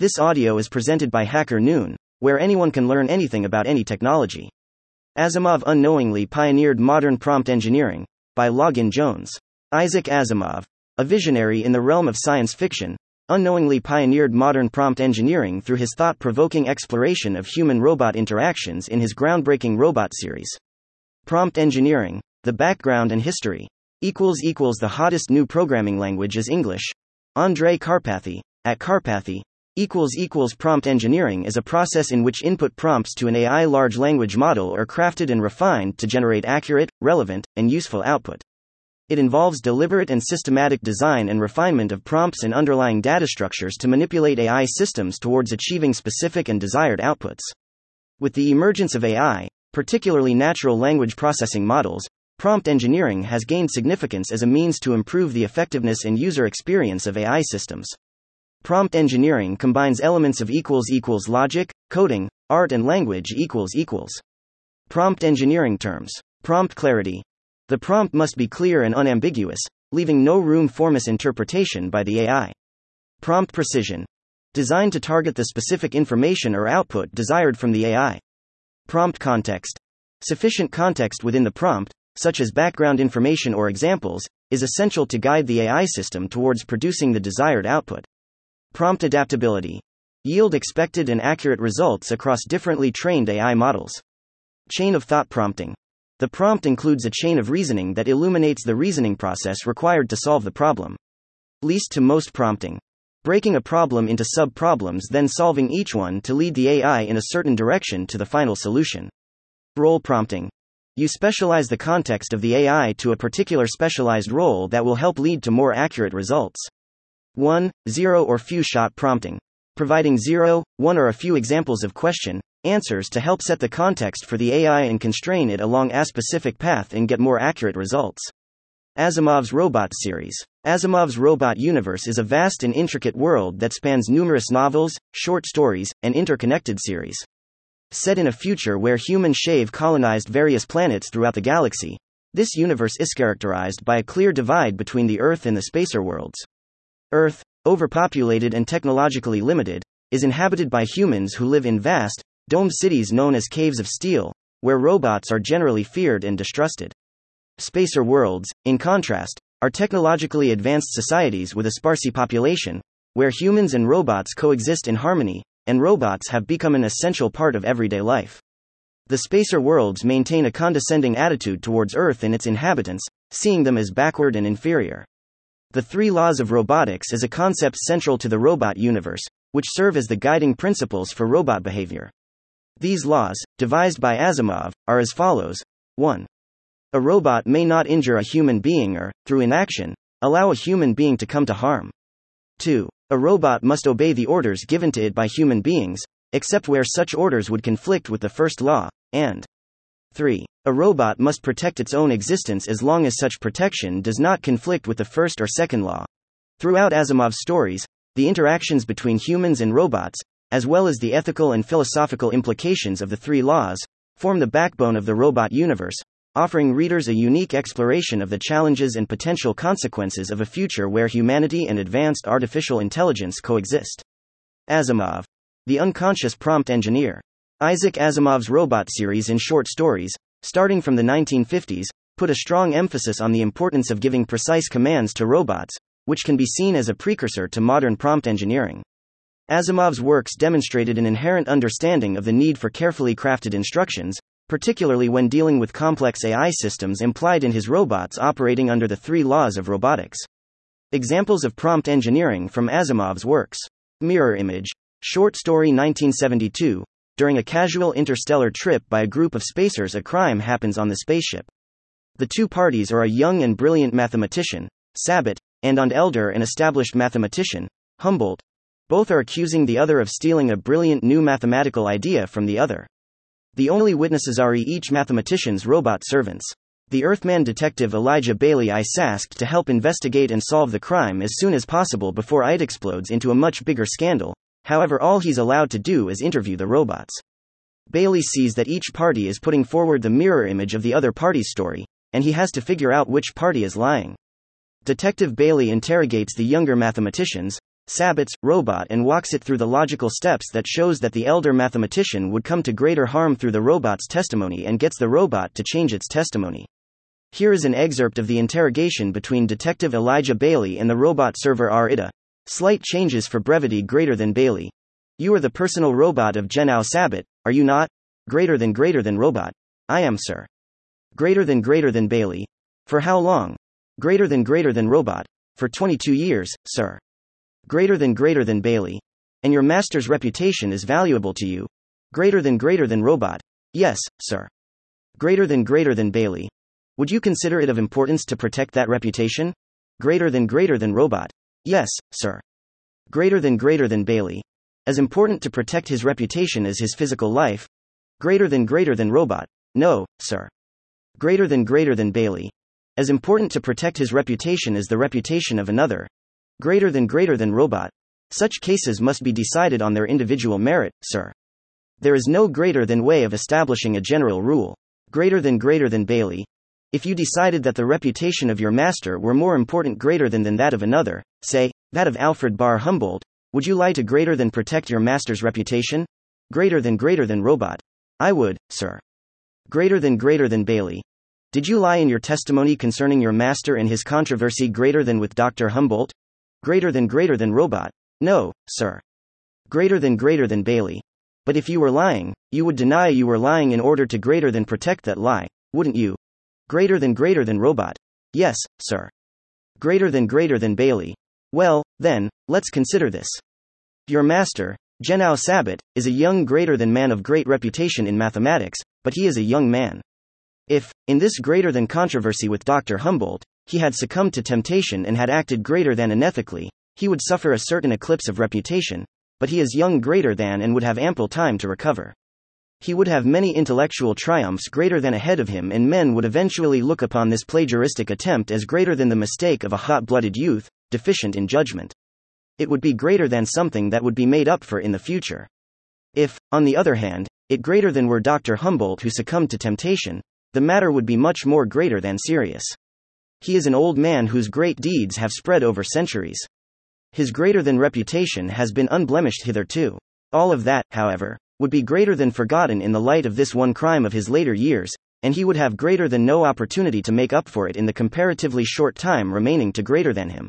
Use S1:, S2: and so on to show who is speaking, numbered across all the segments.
S1: This audio is presented by Hacker Noon, where anyone can learn anything about any technology. Asimov unknowingly pioneered modern prompt engineering, by Logan Jones. Isaac Asimov, a visionary in the realm of science fiction, unknowingly pioneered modern prompt engineering through his thought provoking exploration of human robot interactions in his groundbreaking robot series. Prompt engineering, the background and history. Equals equals the hottest new programming language is English. Andrej Karpathy, at equals prompt engineering is a process in which input prompts to an AI large language model are crafted and refined to generate accurate, relevant, and useful output. It involves deliberate and systematic design and refinement of prompts and underlying data structures to manipulate AI systems towards achieving specific and desired outputs. With the emergence of AI, particularly natural language processing models, prompt engineering has gained significance as a means to improve the effectiveness and user experience of AI systems. Prompt engineering combines elements of equals equals logic, coding, art and language equals equals. Prompt engineering terms. Prompt clarity. The prompt must be clear and unambiguous, leaving no room for misinterpretation by the AI. Prompt precision. Designed to target the specific information or output desired from the AI. Prompt context. Sufficient context within the prompt, such as background information or examples, is essential to guide the AI system towards producing the desired output. Prompt adaptability. Yield expected and accurate results across differently trained AI models. Chain of thought prompting. The prompt includes a chain of reasoning that illuminates the reasoning process required to solve the problem. Least to most prompting. Breaking a problem into sub problems, then solving each one to lead the AI in a certain direction to the final solution. Role prompting. You specialize the context of the AI to a particular specialized role that will help lead to more accurate results. 1, 0 or few shot prompting. Providing 0, 1 or a few examples of question, answers to help set the context for the AI and constrain it along a specific path and get more accurate results. Asimov's Robot series. Asimov's Robot universe is a vast and intricate world that spans numerous novels, short stories, and interconnected series. Set in a future where humans shave colonized various planets throughout the galaxy, this universe is characterized by a clear divide between the Earth and the spacer worlds. Earth, overpopulated and technologically limited, is inhabited by humans who live in vast, domed cities known as caves of steel, where robots are generally feared and distrusted. Spacer worlds, in contrast, are technologically advanced societies with a sparsy population, where humans and robots coexist in harmony, and robots have become an essential part of everyday life. The spacer worlds maintain a condescending attitude towards Earth and its inhabitants, seeing them as backward and inferior. The three laws of robotics is a concept central to the robot universe, which serve as the guiding principles for robot behavior. These laws, devised by Asimov, are as follows 1. A robot may not injure a human being or, through inaction, allow a human being to come to harm. 2. A robot must obey the orders given to it by human beings, except where such orders would conflict with the first law, and 3. A robot must protect its own existence as long as such protection does not conflict with the first or second law. Throughout Asimov's stories, the interactions between humans and robots, as well as the ethical and philosophical implications of the three laws, form the backbone of the robot universe, offering readers a unique exploration of the challenges and potential consequences of a future where humanity and advanced artificial intelligence coexist. Asimov, the unconscious prompt engineer. Isaac Asimov's robot series in short stories, starting from the 1950s, put a strong emphasis on the importance of giving precise commands to robots, which can be seen as a precursor to modern prompt engineering. Asimov's works demonstrated an inherent understanding of the need for carefully crafted instructions, particularly when dealing with complex AI systems implied in his robots operating under the three laws of robotics. Examples of prompt engineering from Asimov's works Mirror Image, Short Story 1972, during a casual interstellar trip by a group of spacers, a crime happens on the spaceship. The two parties are a young and brilliant mathematician, Sabbat, and an elder and established mathematician, Humboldt. Both are accusing the other of stealing a brilliant new mathematical idea from the other. The only witnesses are each mathematician's robot servants. The Earthman detective Elijah Baley is asked to help investigate and solve the crime as soon as possible before it explodes into a much bigger scandal, However, all he's allowed to do is interview the robots. Baley sees that each party is putting forward the mirror image of the other party's story, and he has to figure out which party is lying. Detective Baley interrogates the younger mathematicians, Sabbat's robot and walks it through the logical steps that shows that the elder mathematician would come to greater harm through the robot's testimony and gets the robot to change its testimony. Here is an excerpt of the interrogation between Detective Elijah Baley and the robot server R. Slight changes for brevity greater than Baley. You are the personal robot of Gennao Sabbat, are you not? Greater than greater than robot. I am, sir. Greater than greater than Baley. For how long? Greater than greater than robot. For 22 years, sir. Greater than greater than Baley. And your master's reputation is valuable to you. Greater than greater than robot. Yes, sir. Greater than greater than Baley. Would you consider it of importance to protect that reputation? Greater than greater than robot. Yes, sir. Greater than greater than Baley. As important to protect his reputation as his physical life? Greater than greater than robot. No, sir. Greater than greater than Baley. As important to protect his reputation as the reputation of another? Greater than greater than robot. Such cases must be decided on their individual merit, sir. There is no greater than way of establishing a general rule. Greater than greater than Baley. If you decided that the reputation of your master were more important greater than than that of another, say, that of Alfred Barr Humboldt, would you lie to greater than protect your master's reputation? Greater than greater than robot. I would, sir. Greater than greater than Baley. Did you lie in your testimony concerning your master and his controversy greater than with Dr. Humboldt? Greater than greater than robot. No, sir. Greater than greater than Baley. But if you were lying, you would deny you were lying in order to greater than protect that lie, wouldn't you? Greater than greater than robot. Yes, sir. Greater than greater than Baley. Well, then, let's consider this. Your master, Gennao Sabbat, is a young greater than man of great reputation in mathematics, but he is a young man. If, in this greater than controversy with Dr. Humboldt, he had succumbed to temptation and had acted greater than unethically, he would suffer a certain eclipse of reputation, but he is young greater than and would have ample time to recover. He would have many intellectual triumphs greater than ahead of him, and men would eventually look upon this plagiaristic attempt as greater than the mistake of a hot blooded youth, deficient in judgment. It would be greater than something that would be made up for in the future. If, on the other hand, it greater than were Dr. Humboldt who succumbed to temptation, the matter would be much more greater than serious. He is an old man whose great deeds have spread over centuries. His greater than reputation has been unblemished hitherto. All of that, however, would be greater than forgotten in the light of this one crime of his later years, and he would have greater than no opportunity to make up for it in the comparatively short time remaining to greater than him.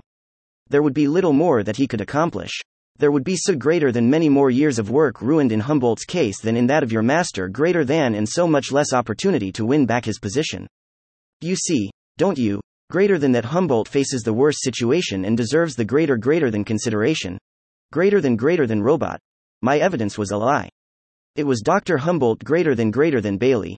S1: There would be little more that he could accomplish. There would be so greater than many more years of work ruined in Humboldt's case than in that of your master, greater than and so much less opportunity to win back his position. You see, don't you, Greater than that, Humboldt faces the worst situation and deserves the greater greater than consideration. Greater than greater than robot. My evidence was a lie. It was Dr. Humboldt greater than greater than Baley.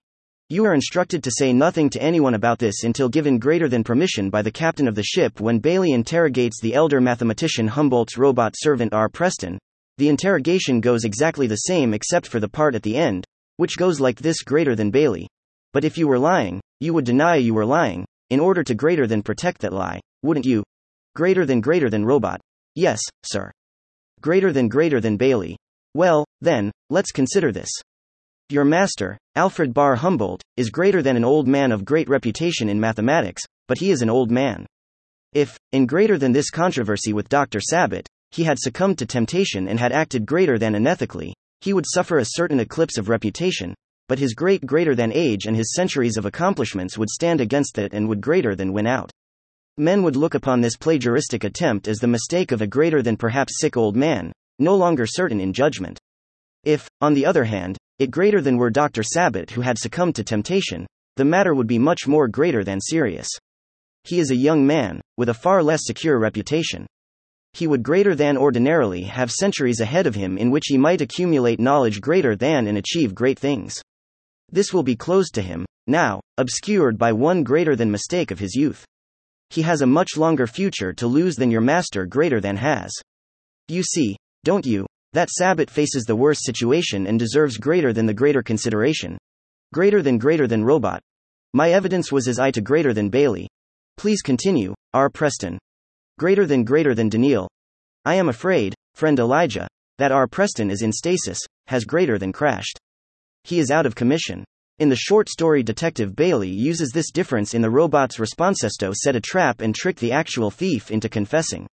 S1: You are instructed to say nothing to anyone about this until given greater than permission by the captain of the ship when Baley interrogates the elder mathematician Humboldt's robot servant R. Preston. The interrogation goes exactly the same except for the part at the end, which goes like this greater than Baley. But if you were lying, you would deny you were lying, in order to greater than protect that lie, wouldn't you? Greater than greater than robot. Yes, sir. Greater than greater than Baley. Well, then, let's consider this. Your master, Alfred Barr Humboldt, is greater than an old man of great reputation in mathematics, but he is an old man. If, in greater than this controversy with Dr. Sabbat, he had succumbed to temptation and had acted greater than unethically, he would suffer a certain eclipse of reputation, but his great greater than age and his centuries of accomplishments would stand against it and would greater than win out. Men would look upon this plagiaristic attempt as the mistake of a greater than perhaps sick old man, no longer certain in judgment. If, on the other hand, it greater than were Dr. Sabbat who had succumbed to temptation, the matter would be much more greater than serious. He is a young man, with a far less secure reputation. He would greater than ordinarily have centuries ahead of him in which he might accumulate knowledge greater than and achieve great things. This will be closed to him, now, obscured by one greater than mistake of his youth. He has a much longer future to lose than your master greater than has. You see, don't you, that Sabbat faces the worst situation and deserves greater than the greater consideration. Greater than greater than robot. My evidence was as I to greater than Baley. Please continue, R. Preston. Greater than greater than Daneel. I am afraid, friend Elijah, that R. Preston is in stasis, has greater than crashed. He is out of commission. In the short story, Detective Baley uses this difference in the robot's responses to set a trap and trick the actual thief into confessing.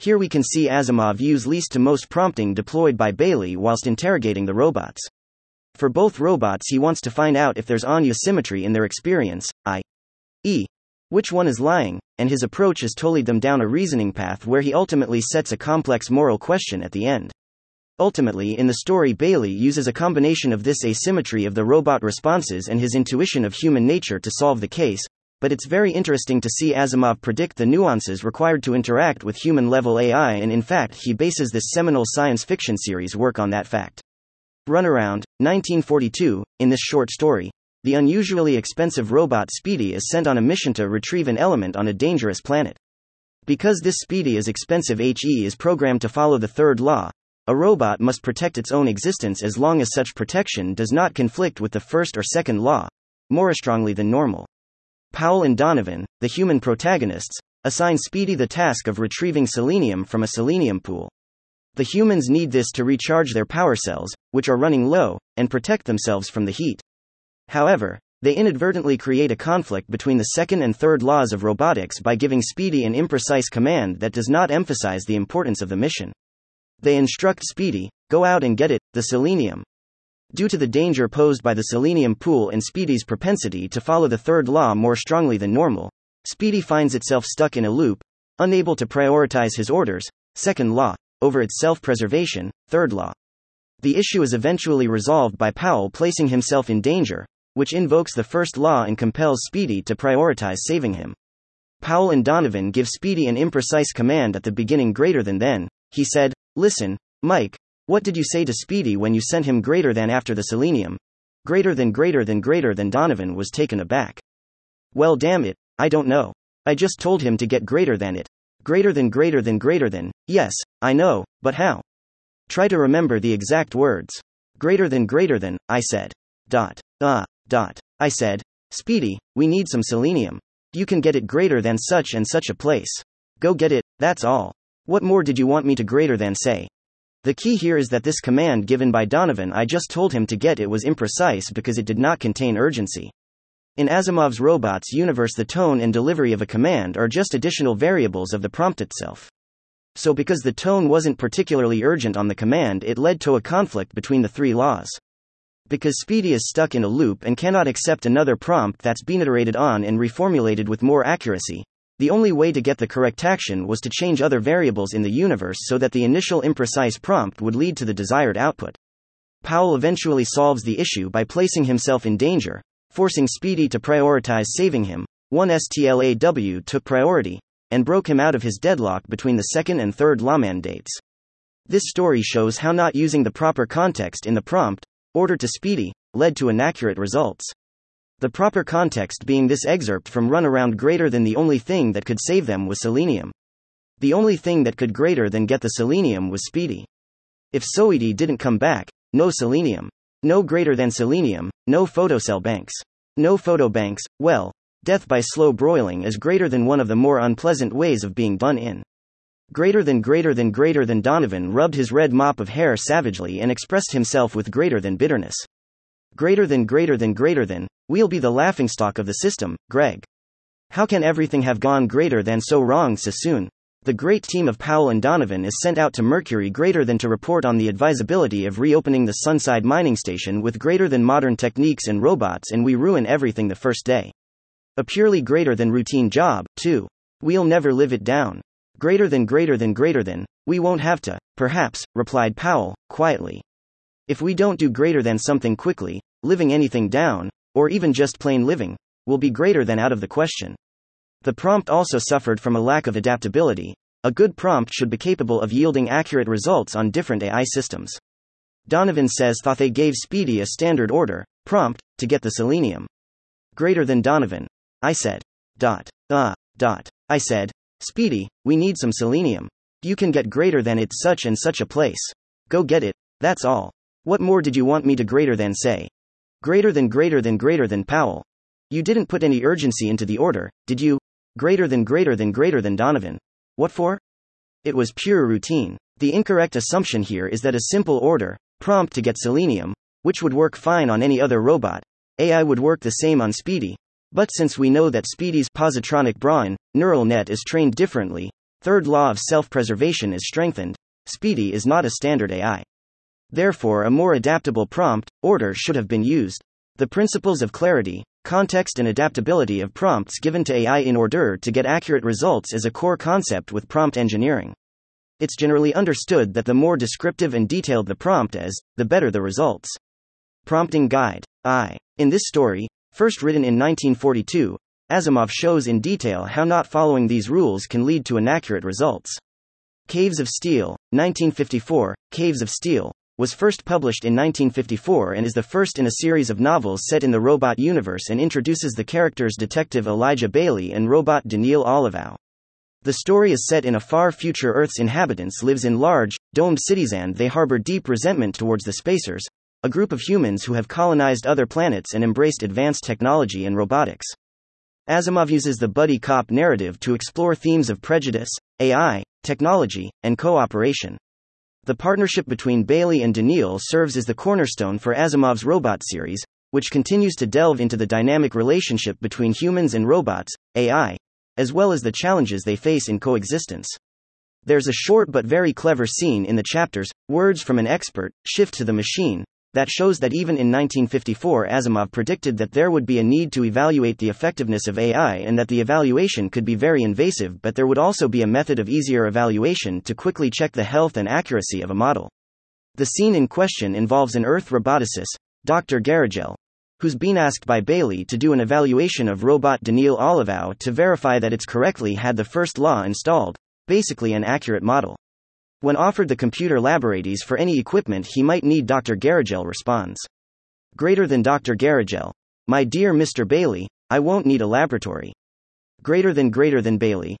S1: Here we can see Asimov use least to most prompting deployed by Baley whilst interrogating the robots. For both robots, he wants to find out if there's Anya symmetry in their experience, i.e., which one is lying, and his approach has totally them down a reasoning path where he ultimately sets a complex moral question at the end. Ultimately, in the story, Baley uses a combination of this asymmetry of the robot responses and his intuition of human nature to solve the case, but it's very interesting to see Asimov predict the nuances required to interact with human level AI, and in fact, he bases this seminal science fiction series work on that fact. Runaround, 1942, in this short story, the unusually expensive robot Speedy is sent on a mission to retrieve an element on a dangerous planet. Because this Speedy is expensive, HE is programmed to follow the third law. A robot must protect its own existence as long as such protection does not conflict with the first or second law, more strongly than normal. Powell and Donovan, the human protagonists, assign Speedy the task of retrieving selenium from a selenium pool. The humans need this to recharge their power cells, which are running low, and protect themselves from the heat. However, they inadvertently create a conflict between the second and third laws of robotics by giving Speedy an imprecise command that does not emphasize the importance of the mission. They instruct Speedy, go out and get it, the selenium. Due to the danger posed by the selenium pool and Speedy's propensity to follow the third law more strongly than normal, Speedy finds itself stuck in a loop, unable to prioritize his orders, second law, over its self preservation, third law. The issue is eventually resolved by Powell placing himself in danger, which invokes the first law and compels Speedy to prioritize saving him. Powell and Donovan give Speedy an imprecise command at the beginning greater than then. He said, Listen, Mike, what did you say to Speedy when you sent him greater than after the selenium? Greater than greater than greater than Donovan was taken aback. Well, damn it, I don't know. I just told him to get greater than it. Greater than greater than greater than, yes, I know, but how? Try to remember the exact words. Greater than greater than, I said. Dot. Ah. Dot. I said, Speedy, we need some selenium. You can get it greater than such and such a place. Go get it, that's all. What more did you want me to greater than say? The key here is that this command given by Donovan, I just told him to get it was imprecise because it did not contain urgency. In Asimov's robots universe, the tone and delivery of a command are just additional variables of the prompt itself. So, because the tone wasn't particularly urgent on the command, it led to a conflict between the three laws because Speedy is stuck in a loop and cannot accept another prompt that's been iterated on and reformulated with more accuracy. The only way to get the correct action was to change other variables in the universe so that the initial imprecise prompt would lead to the desired output. Powell eventually solves the issue by placing himself in danger, forcing Speedy to prioritize saving him. One STLAW took priority and broke him out of his deadlock between the second and third law mandates. This story shows how not using the proper context in the prompt order to Speedy, led to inaccurate results. The proper context being this excerpt from Runaround greater than the only thing that could save them was selenium. The only thing that could greater than get the selenium was Speedy. If Speedy didn't come back, no selenium. No greater than selenium, no photocell banks. No photobanks, well, death by slow broiling is greater than one of the more unpleasant ways of being done in. Greater than greater than greater than Donovan rubbed his red mop of hair savagely and expressed himself with greater than bitterness. Greater than greater than greater than, we'll be the laughingstock of the system, Greg. How can everything have gone greater than so wrong so soon? The great team of Powell and Donovan is sent out to Mercury greater than to report on the advisability of reopening the Sunside mining station with greater than modern techniques and robots, and we ruin everything the first day. A purely greater than routine job, too. We'll never live it down. Greater than greater than greater than, we won't have to, perhaps, replied Powell, quietly. If we don't do greater than something quickly, living anything down, or even just plain living, will be greater than out of the question. The prompt also suffered from a lack of adaptability. A good prompt should be capable of yielding accurate results on different AI systems. Donovan says thought they gave Speedy a standard order, prompt, to get the selenium. Greater than Donovan. I said. Dot. Ah. Uh, dot. I said, Speedy, we need some selenium. You can get greater than it such and such a place. Go get it, that's all. What more did you want me to greater than say? Greater than greater than greater than Powell. You didn't put any urgency into the order, did you? Greater than greater than greater than Donovan. What for? It was pure routine. The incorrect assumption here is that a simple order, prompt to get selenium, which would work fine on any other robot, AI would work the same on Speedy, but since we know that Speedy's positronic brain neural net is trained differently, Third law of self preservation is strengthened. Speedy is not a standard AI. Therefore, a more adaptable prompt order should have been used. The principles of clarity, context, and adaptability of prompts given to AI in order to get accurate results is a core concept with prompt engineering. It's generally understood that the more descriptive and detailed the prompt is, the better the results. Prompting Guide I. In this story, first written in 1942, Asimov shows in detail how not following these rules can lead to inaccurate results. Caves of Steel, 1954, Caves of Steel, was first published in 1954 and is the first in a series of novels set in the robot universe and introduces the characters Detective Elijah Baley and robot Daneel Olivaw. The story is set in a far future Earth's inhabitants lives in large, domed cities and they harbor deep resentment towards the Spacers, a group of humans who have colonized other planets and embraced advanced technology and robotics. Asimov uses the buddy cop narrative to explore themes of prejudice, AI, technology, and cooperation. The partnership between Baley and Daneel serves as the cornerstone for Asimov's robot series, which continues to delve into the dynamic relationship between humans and robots, AI, as well as the challenges they face in coexistence. There's a short but very clever scene in the chapters, Words from an Expert, Shift to the Machine, that shows that even in 1954 Asimov predicted that there would be a need to evaluate the effectiveness of AI and that the evaluation could be very invasive, but there would also be a method of easier evaluation to quickly check the health and accuracy of a model. The scene in question involves an Earth roboticist, Dr. Gerrigel, who's been asked by Baley to do an evaluation of robot Daneel Olivaw to verify that it's correctly had the first law installed, basically an accurate model. When offered the computer laboratories for any equipment he might need, Dr. Gerrigel responds. Greater than Dr. Gerrigel. My dear Mr. Baley, I won't need a laboratory. Greater than greater than Baley.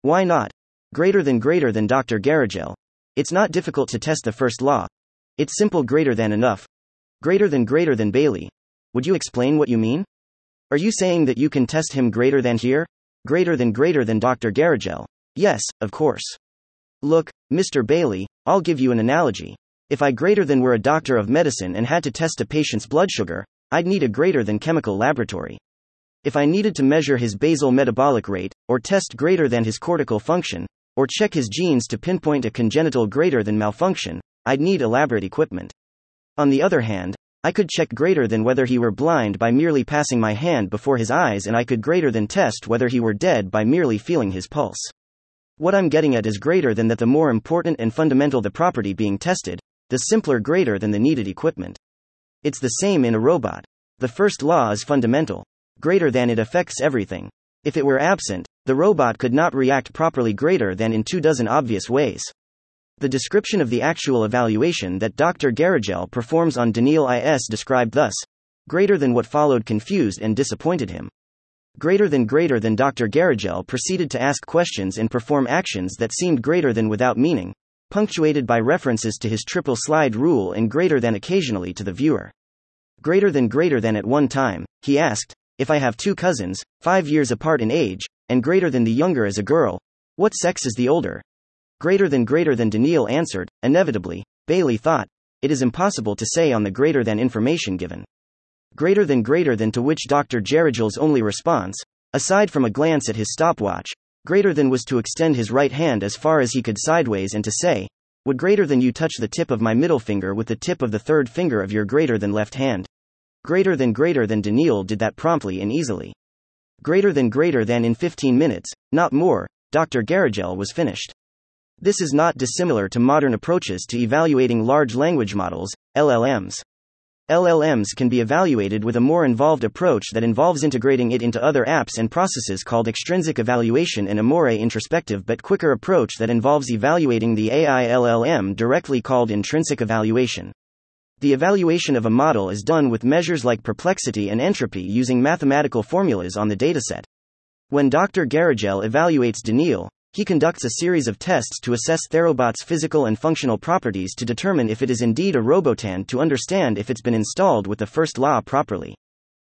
S1: Why not? Greater than greater than Dr. Gerrigel. It's not difficult to test the first law. It's simple greater than enough. Greater than greater than Baley. Would you explain what you mean? Are you saying that you can test him greater than here? Greater than greater than Dr. Gerrigel? Yes, of course. Look, Mr. Baley, I'll give you an analogy. If I greater than were a doctor of medicine and had to test a patient's blood sugar, I'd need a greater than chemical laboratory. If I needed to measure his basal metabolic rate, or test greater than his cortical function, or check his genes to pinpoint a congenital greater than malfunction, I'd need elaborate equipment. On the other hand, I could check greater than whether he were blind by merely passing my hand before his eyes, and I could greater than test whether he were dead by merely feeling his pulse. What I'm getting at is greater than that the more important and fundamental the property being tested, the simpler greater than the needed equipment. It's the same in a robot. The first law is fundamental. Greater than it affects everything. If it were absent, the robot could not react properly greater than in two dozen obvious ways. The description of the actual evaluation that Dr. Gerrigel performs on Daneel is described thus greater than what followed confused and disappointed him. Greater than greater than Dr. Gerrigel proceeded to ask questions and perform actions that seemed greater than without meaning, punctuated by references to his triple slide rule and greater than occasionally to the viewer. Greater than greater than at one time, he asked, If I have two cousins, five years apart in age, and greater than the younger is a girl, what sex is the older? Greater than greater than Daneel answered, inevitably, Baley thought, it is impossible to say on the greater than information given. Greater than greater than to which Dr. Gerrigel's only response, aside from a glance at his stopwatch, greater than was to extend his right hand as far as he could sideways and to say, Would greater than you touch the tip of my middle finger with the tip of the third finger of your greater than left hand? Greater than greater than Daneel did that promptly and easily. Greater than greater than in 15 minutes, not more, Dr. Gerrigel was finished. This is not dissimilar to modern approaches to evaluating large language models, LLMs. LLMs can be evaluated with a more involved approach that involves integrating it into other apps and processes called extrinsic evaluation and a more introspective but quicker approach that involves evaluating the AI LLM directly called intrinsic evaluation. The evaluation of a model is done with measures like perplexity and entropy using mathematical formulas on the dataset. When Dr. Gerrigel evaluates Daneel, he conducts a series of tests to assess Therobot's physical and functional properties to determine if it is indeed a robotan to understand if it's been installed with the first law properly.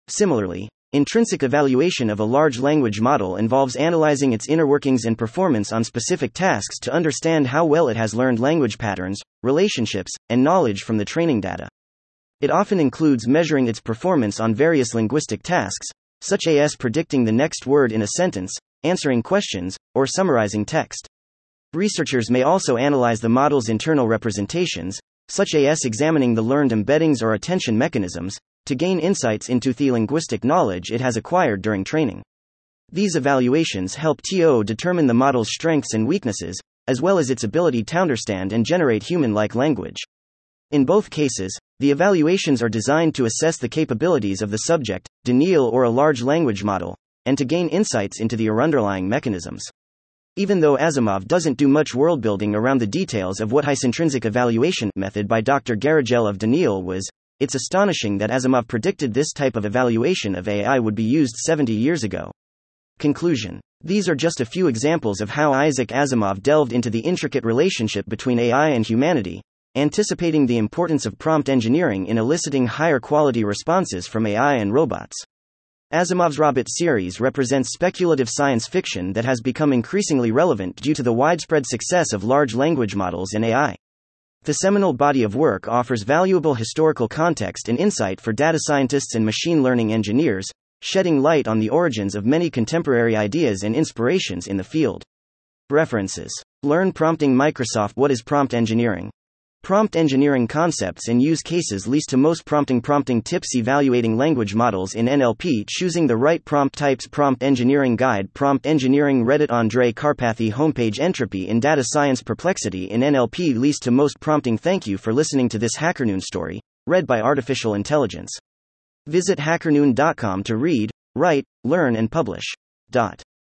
S1: Similarly, intrinsic evaluation of a large language model involves analyzing its inner workings and performance on specific tasks to understand how well it has learned language patterns, relationships, and knowledge from the training data. It often includes measuring its performance on various linguistic tasks, such as predicting the next word in a sentence, answering questions, or summarizing text. Researchers may also analyze the model's internal representations, such as examining the learned embeddings or attention mechanisms, to gain insights into the linguistic knowledge it has acquired during training. These evaluations help TO determine the model's strengths and weaknesses, as well as its ability to understand and generate human like language. In both cases, the evaluations are designed to assess the capabilities of the subject, Daneel or a large language model, and to gain insights into the underlying mechanisms. Even though Asimov doesn't do much worldbuilding around the details of what his intrinsic evaluation method by Dr. Gerrigel of Daneel was, it's astonishing that Asimov predicted this type of evaluation of AI would be used 70 years ago. Conclusion These are just a few examples of how Isaac Asimov delved into the intricate relationship between AI and humanity, anticipating the importance of prompt engineering in eliciting higher quality responses from AI and robots. Asimov's Robot series represents speculative science fiction that has become increasingly relevant due to the widespread success of large language models and AI. The seminal body of work offers valuable historical context and insight for data scientists and machine learning engineers, shedding light on the origins of many contemporary ideas and inspirations in the field. References Learn Prompting Microsoft What is prompt engineering? Prompt engineering concepts and use cases least to most prompting prompting tips evaluating language models in NLP choosing the right prompt types prompt engineering guide prompt engineering Reddit Andrej Karpathy homepage entropy in data science perplexity in NLP least to most prompting. Thank you for listening to this HackerNoon story read by artificial intelligence. Visit hackernoon.com to read write learn and publish. Dot